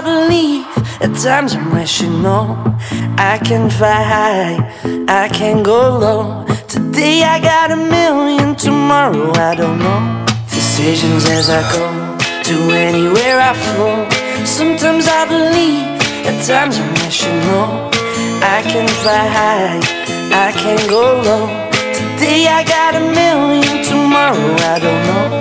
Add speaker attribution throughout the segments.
Speaker 1: I believe, at times I'm rational. I can fly high, I can go low. Today I got a million, tomorrow I don't know. Decisions as I go, to anywhere I flow. Sometimes I believe, at times I'm rational. I can fly high, I can go low. Today I got a million, tomorrow I don't know.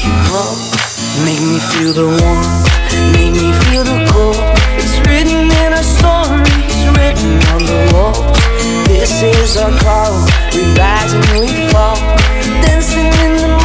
Speaker 2: make you
Speaker 3: grow. Make me feel the warmth, make me feel the
Speaker 4: cold. It's written in our stories, written on the wall. This is our call. We rise and we fall, dancing in the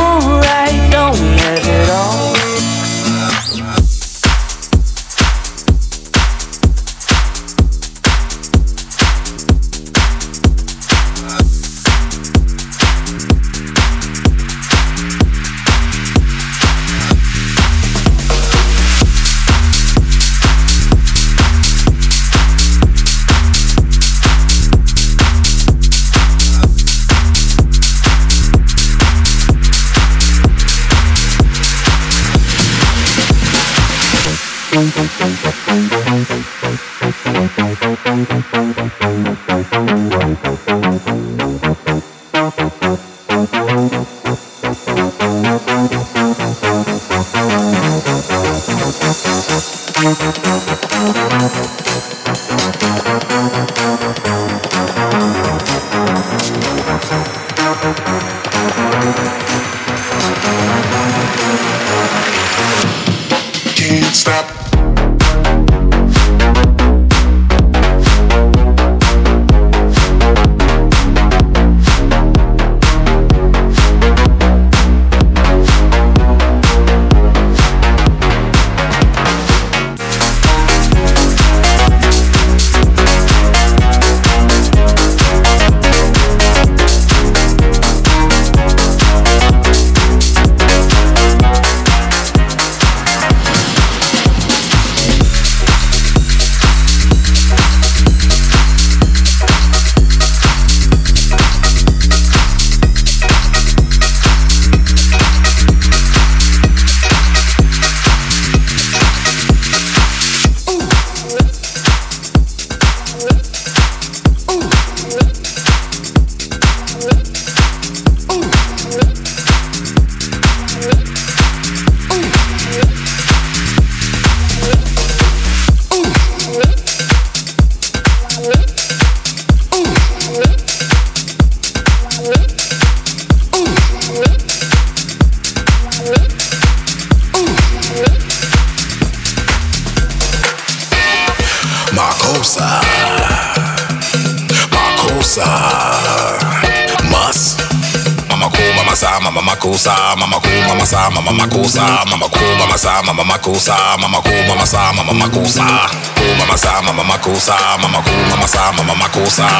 Speaker 5: Mama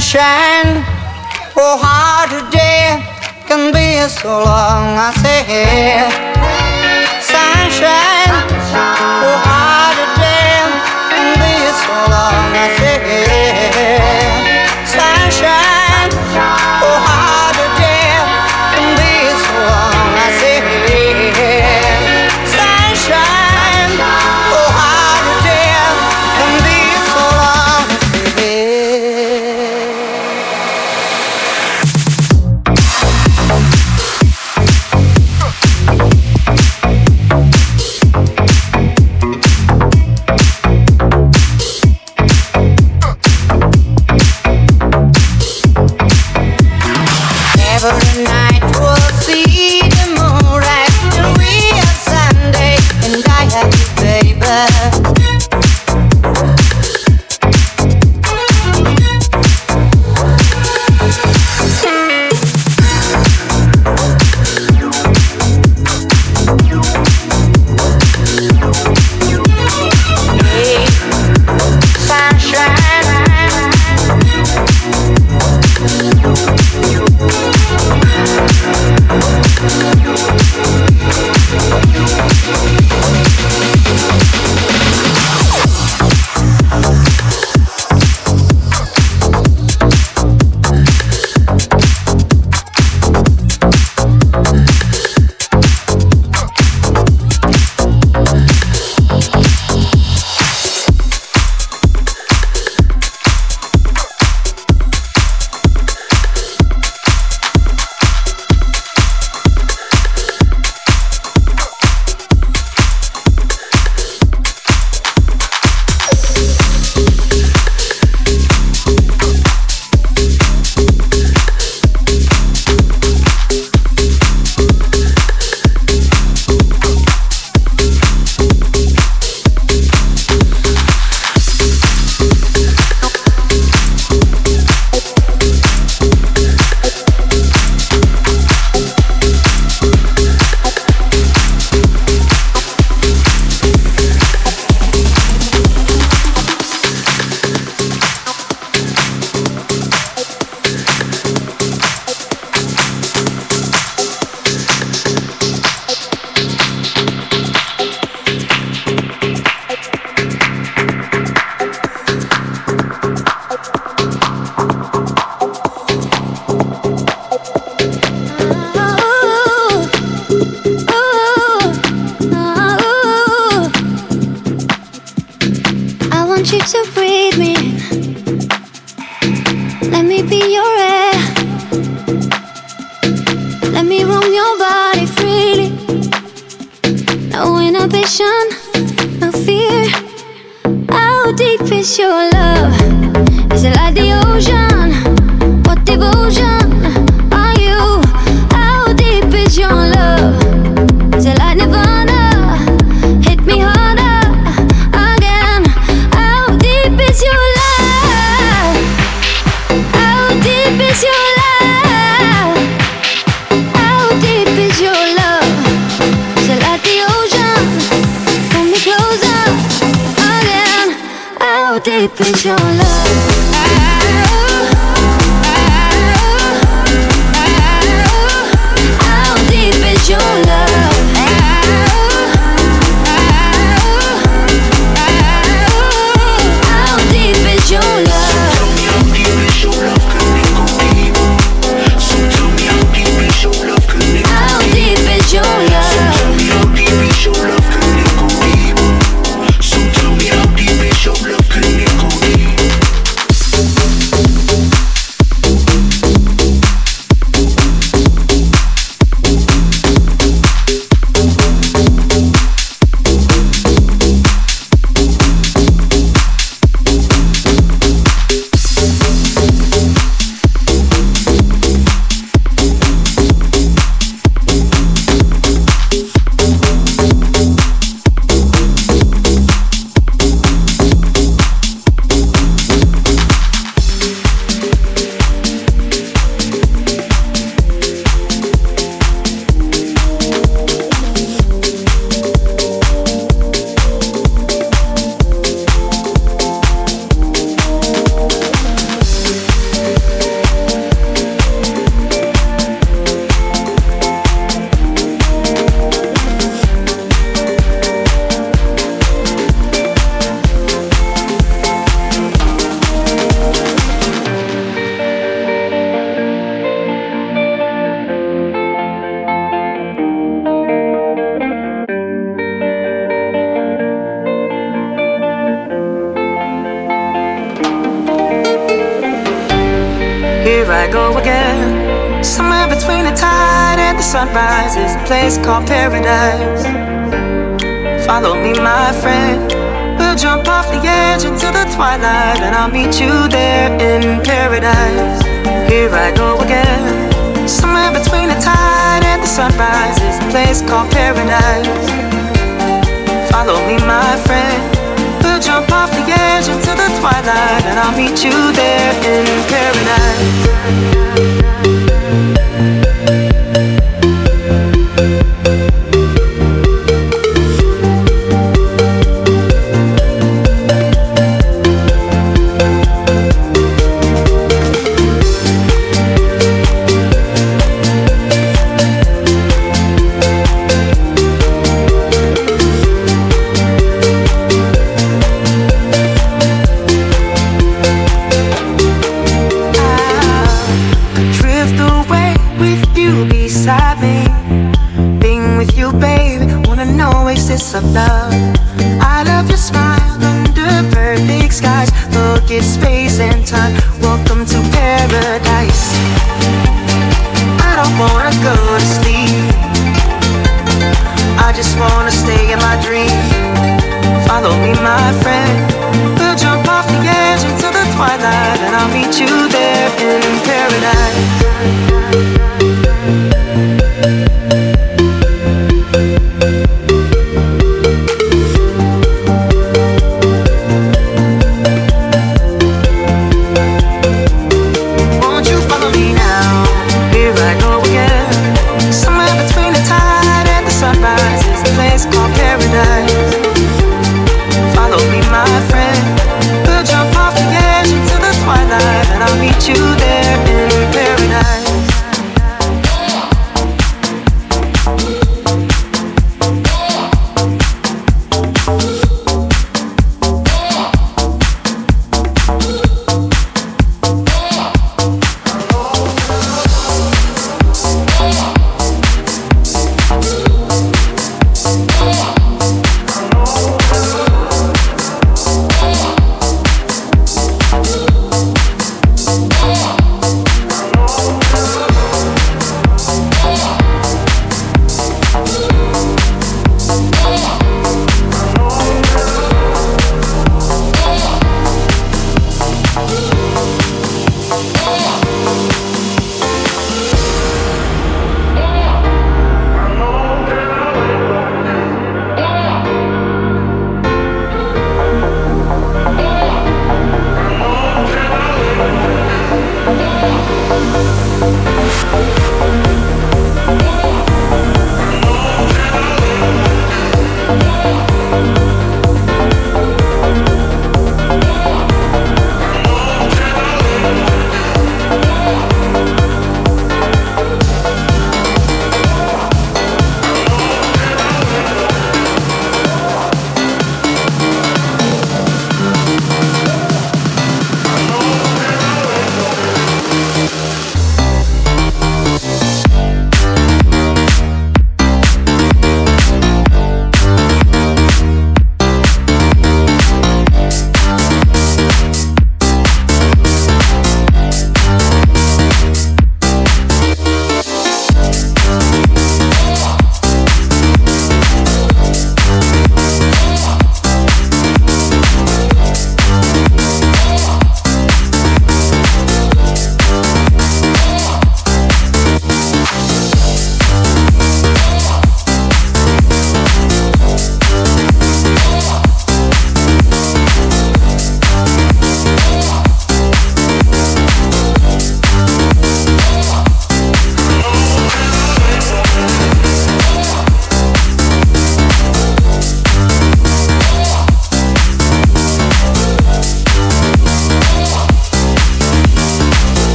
Speaker 5: sunshine. Oh, how today can be so long. I say, sunshine.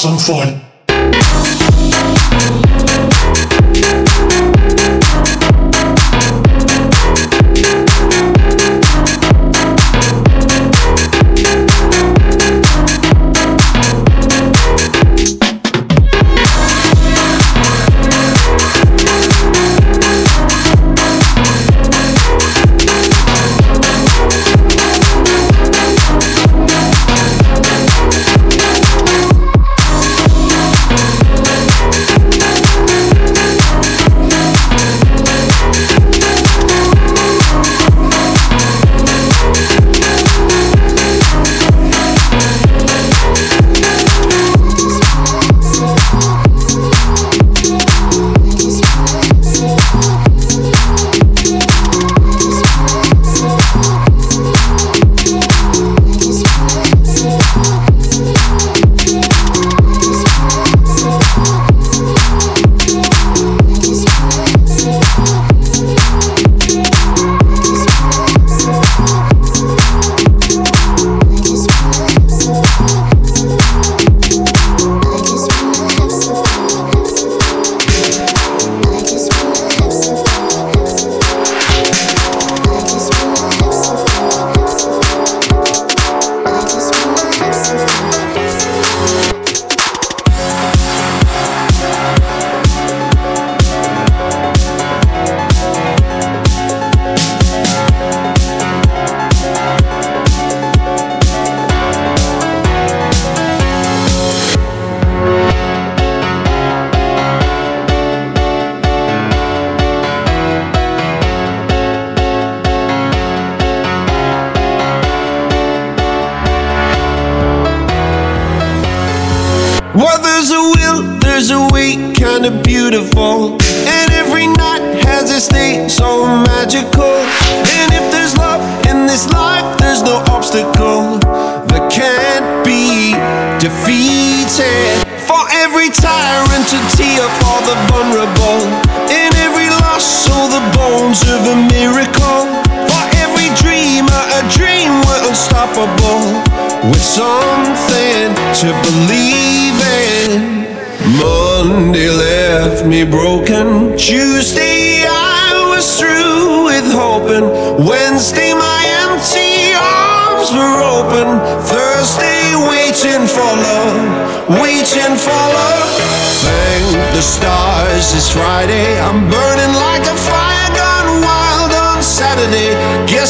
Speaker 5: Some fun.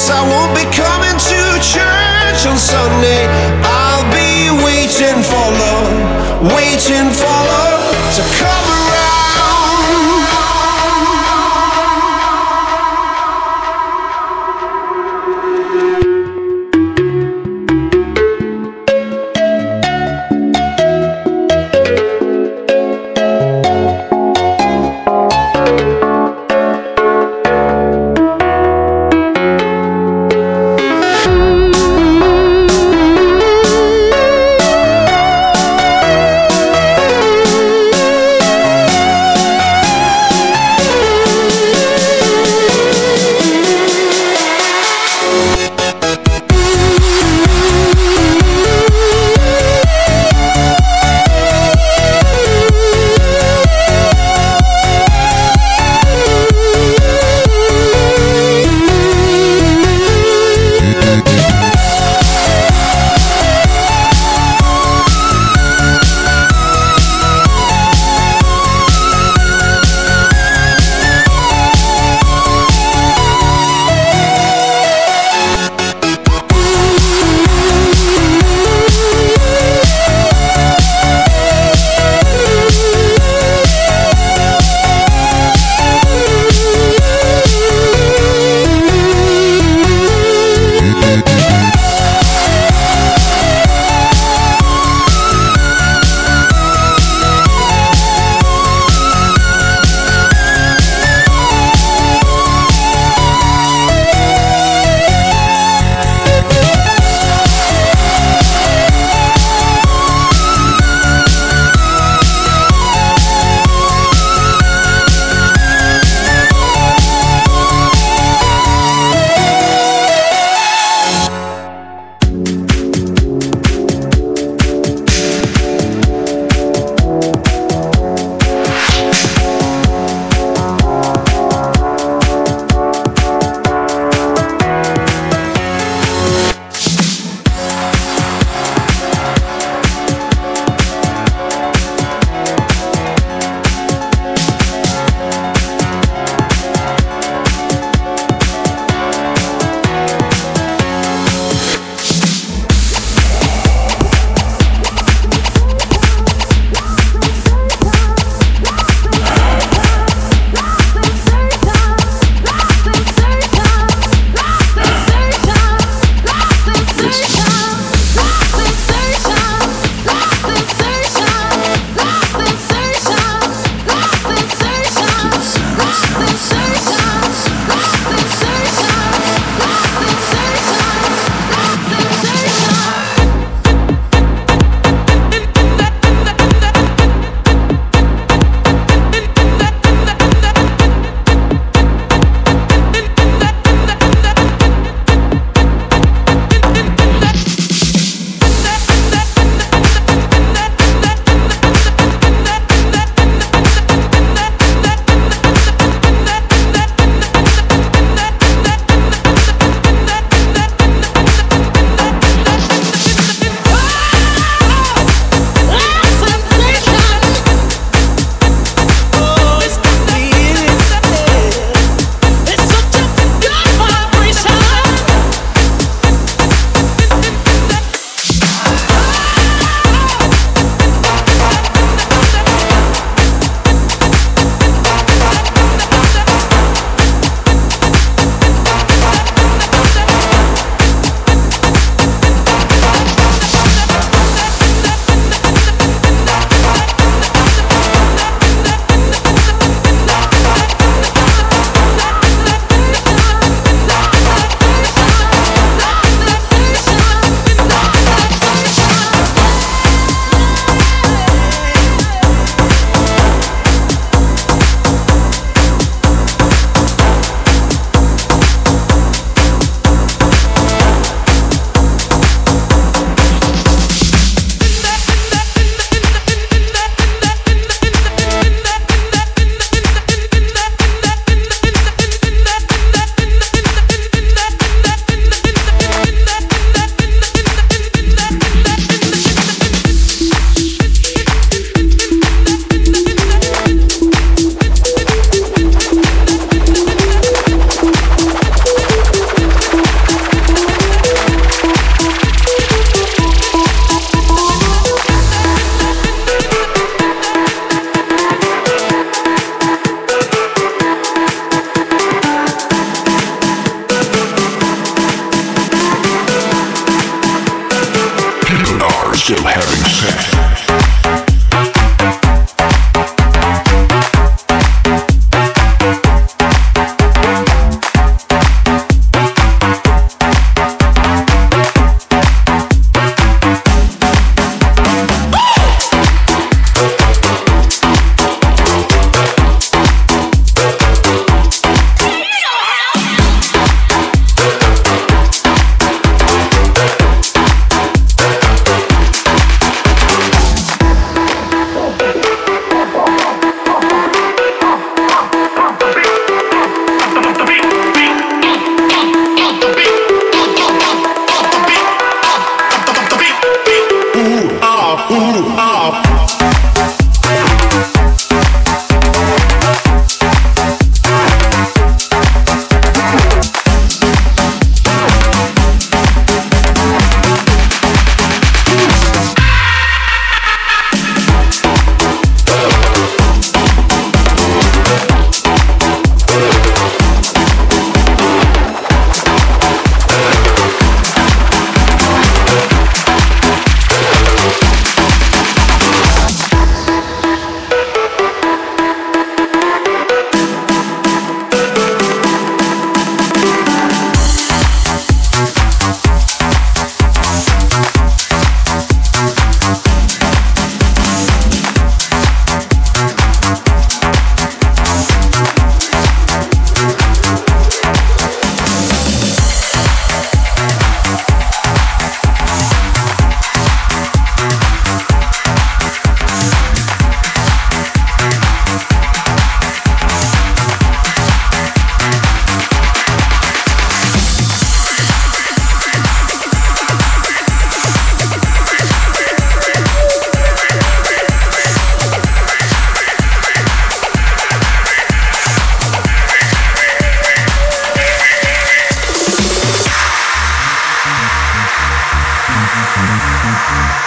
Speaker 5: guess
Speaker 6: I won't
Speaker 7: be coming to
Speaker 3: church on
Speaker 8: Sunday. I'll be waiting for love, waiting for.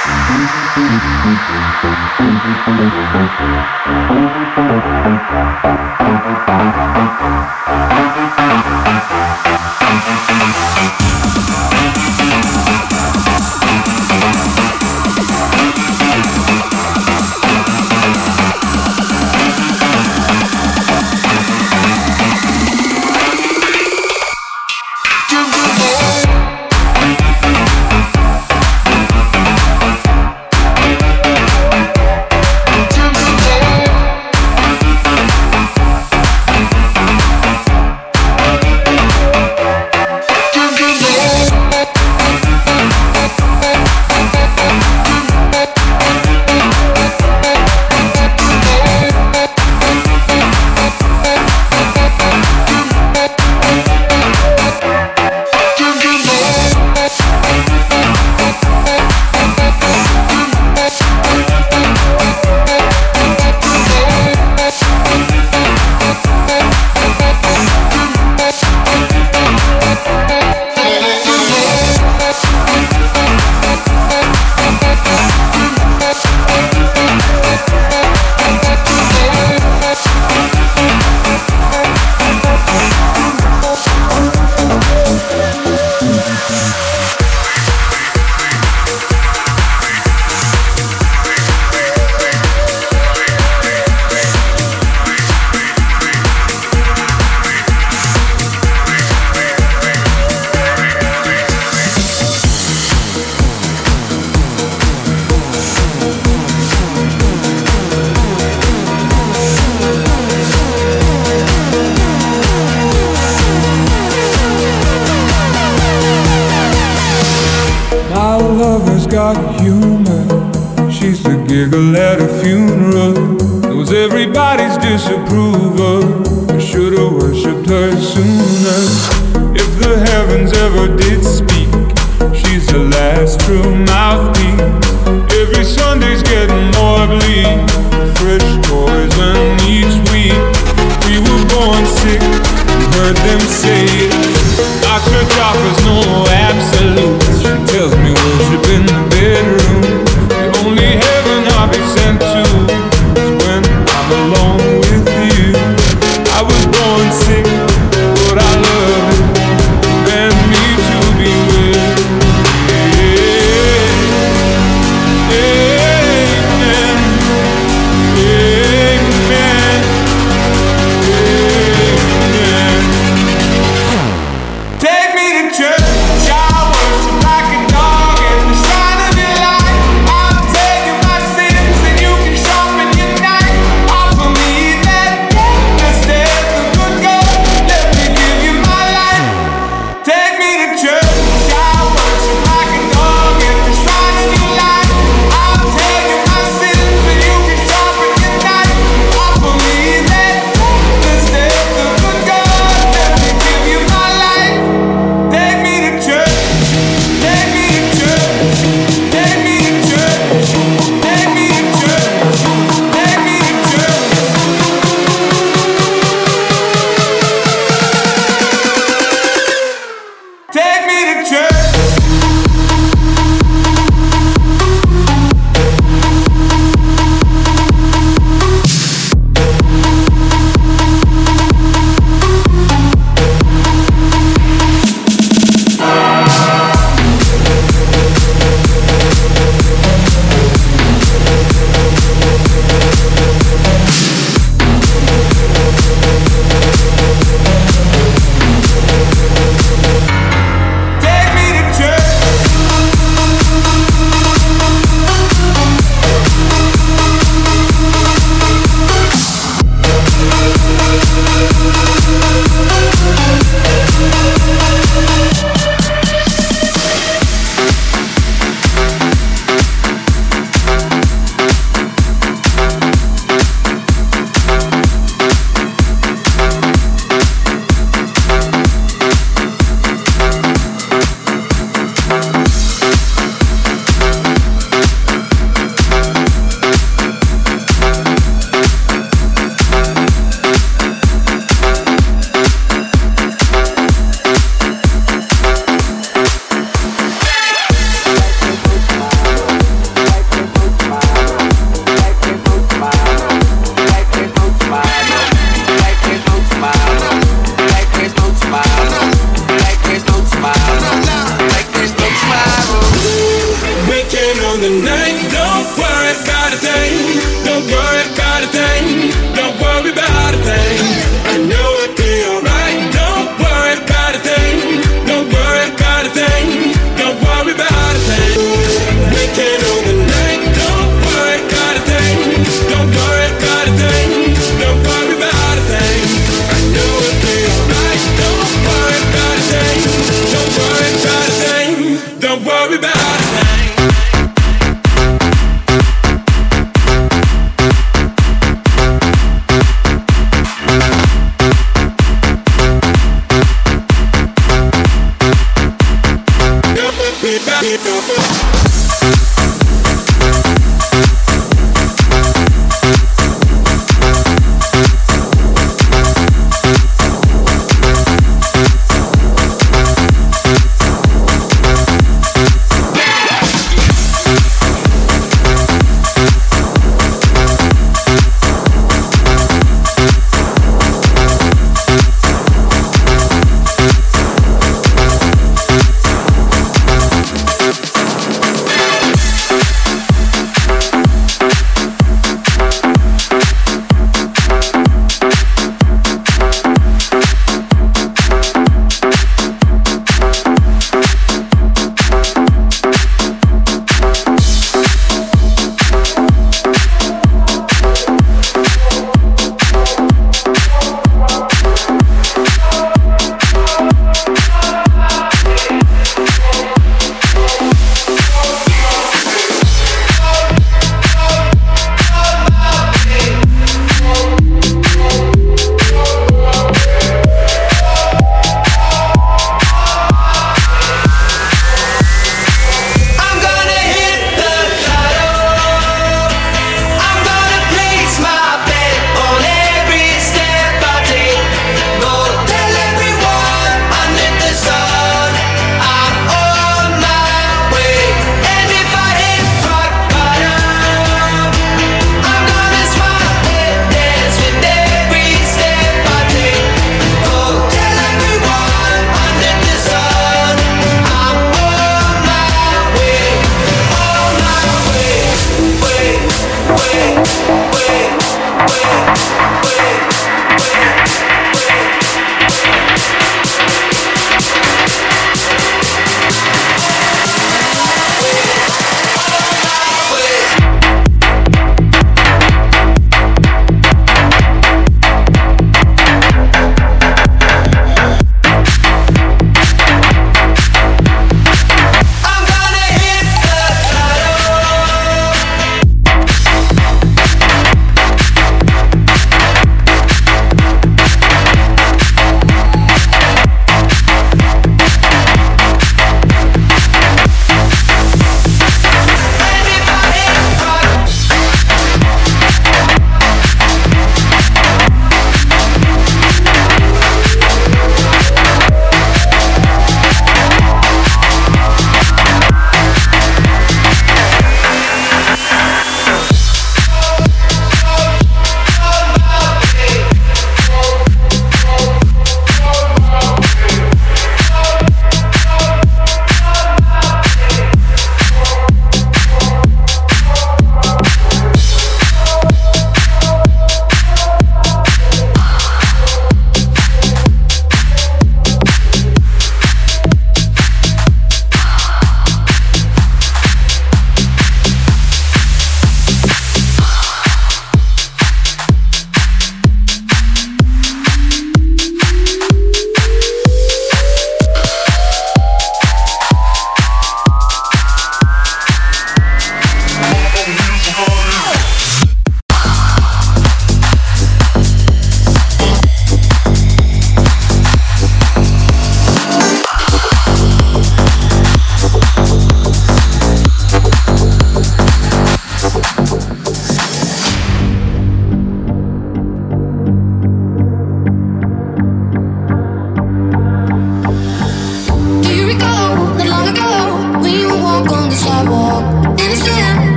Speaker 9: Take me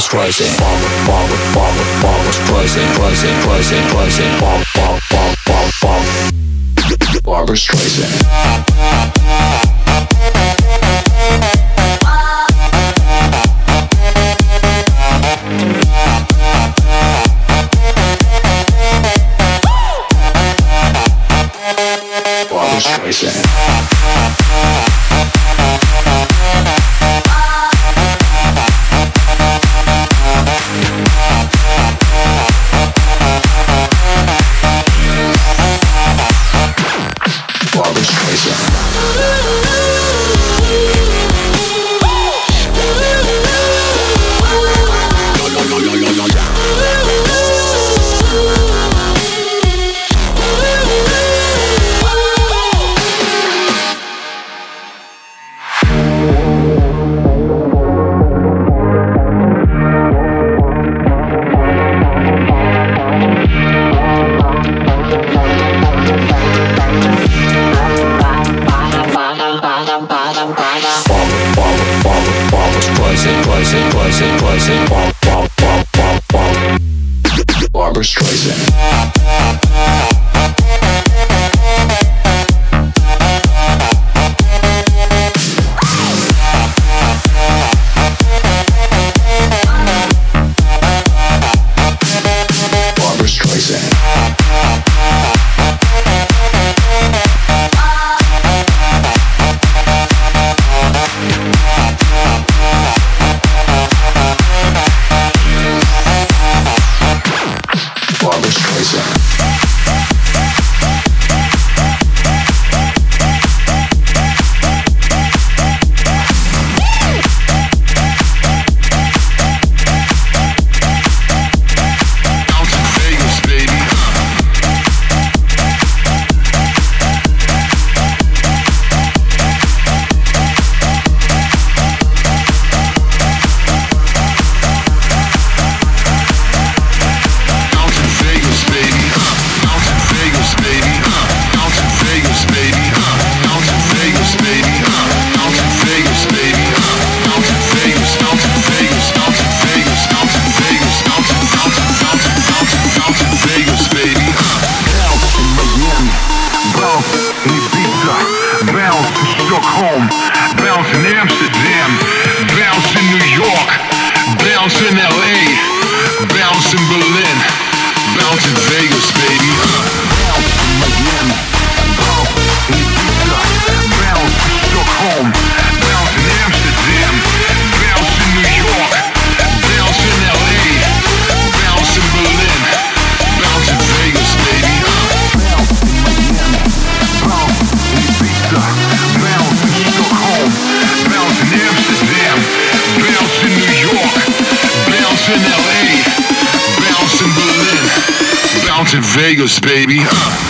Speaker 9: Streisand. Barbra, Barbra, Barbra, Barbra Streisand. Streisand, Streisand, Streisand. Barbra, Barbra, Barbra, Barbra. Barbra Streisand. Streisand.
Speaker 8: Vegas, baby.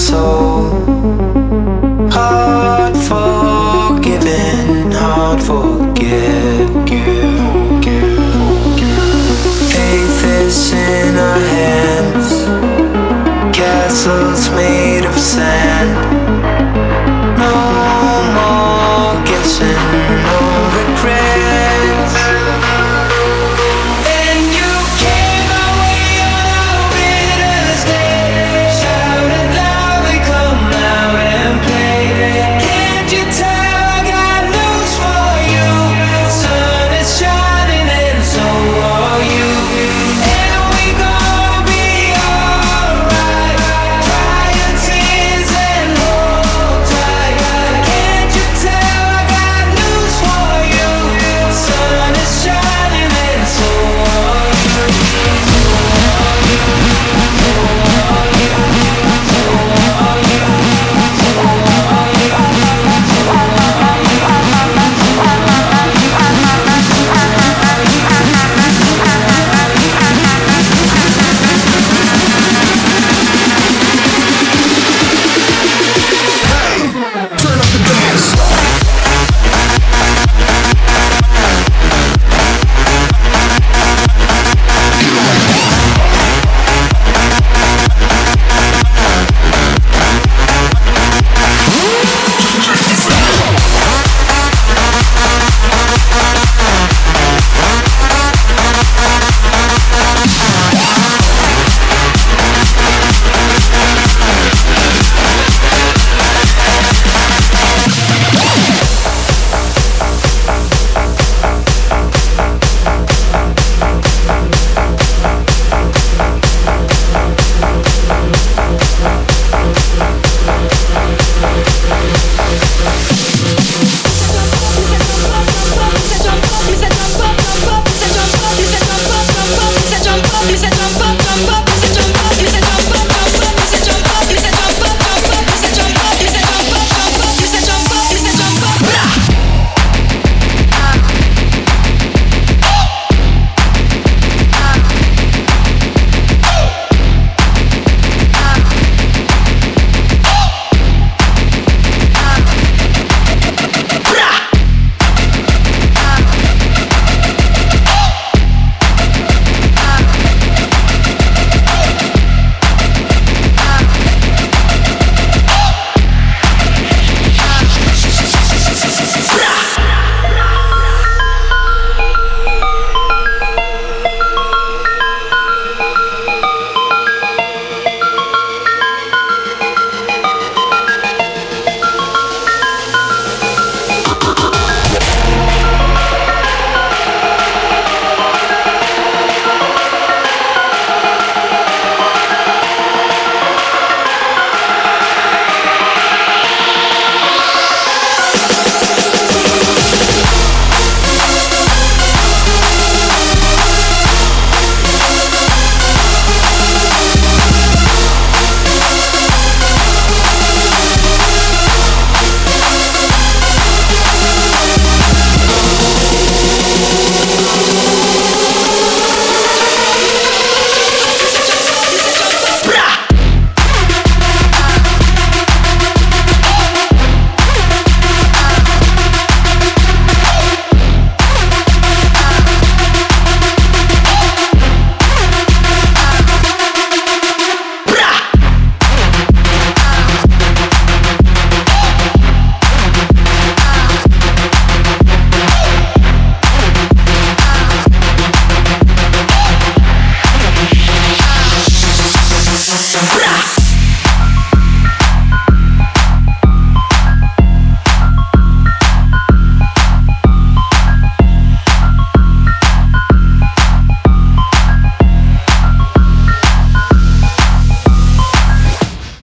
Speaker 10: Soul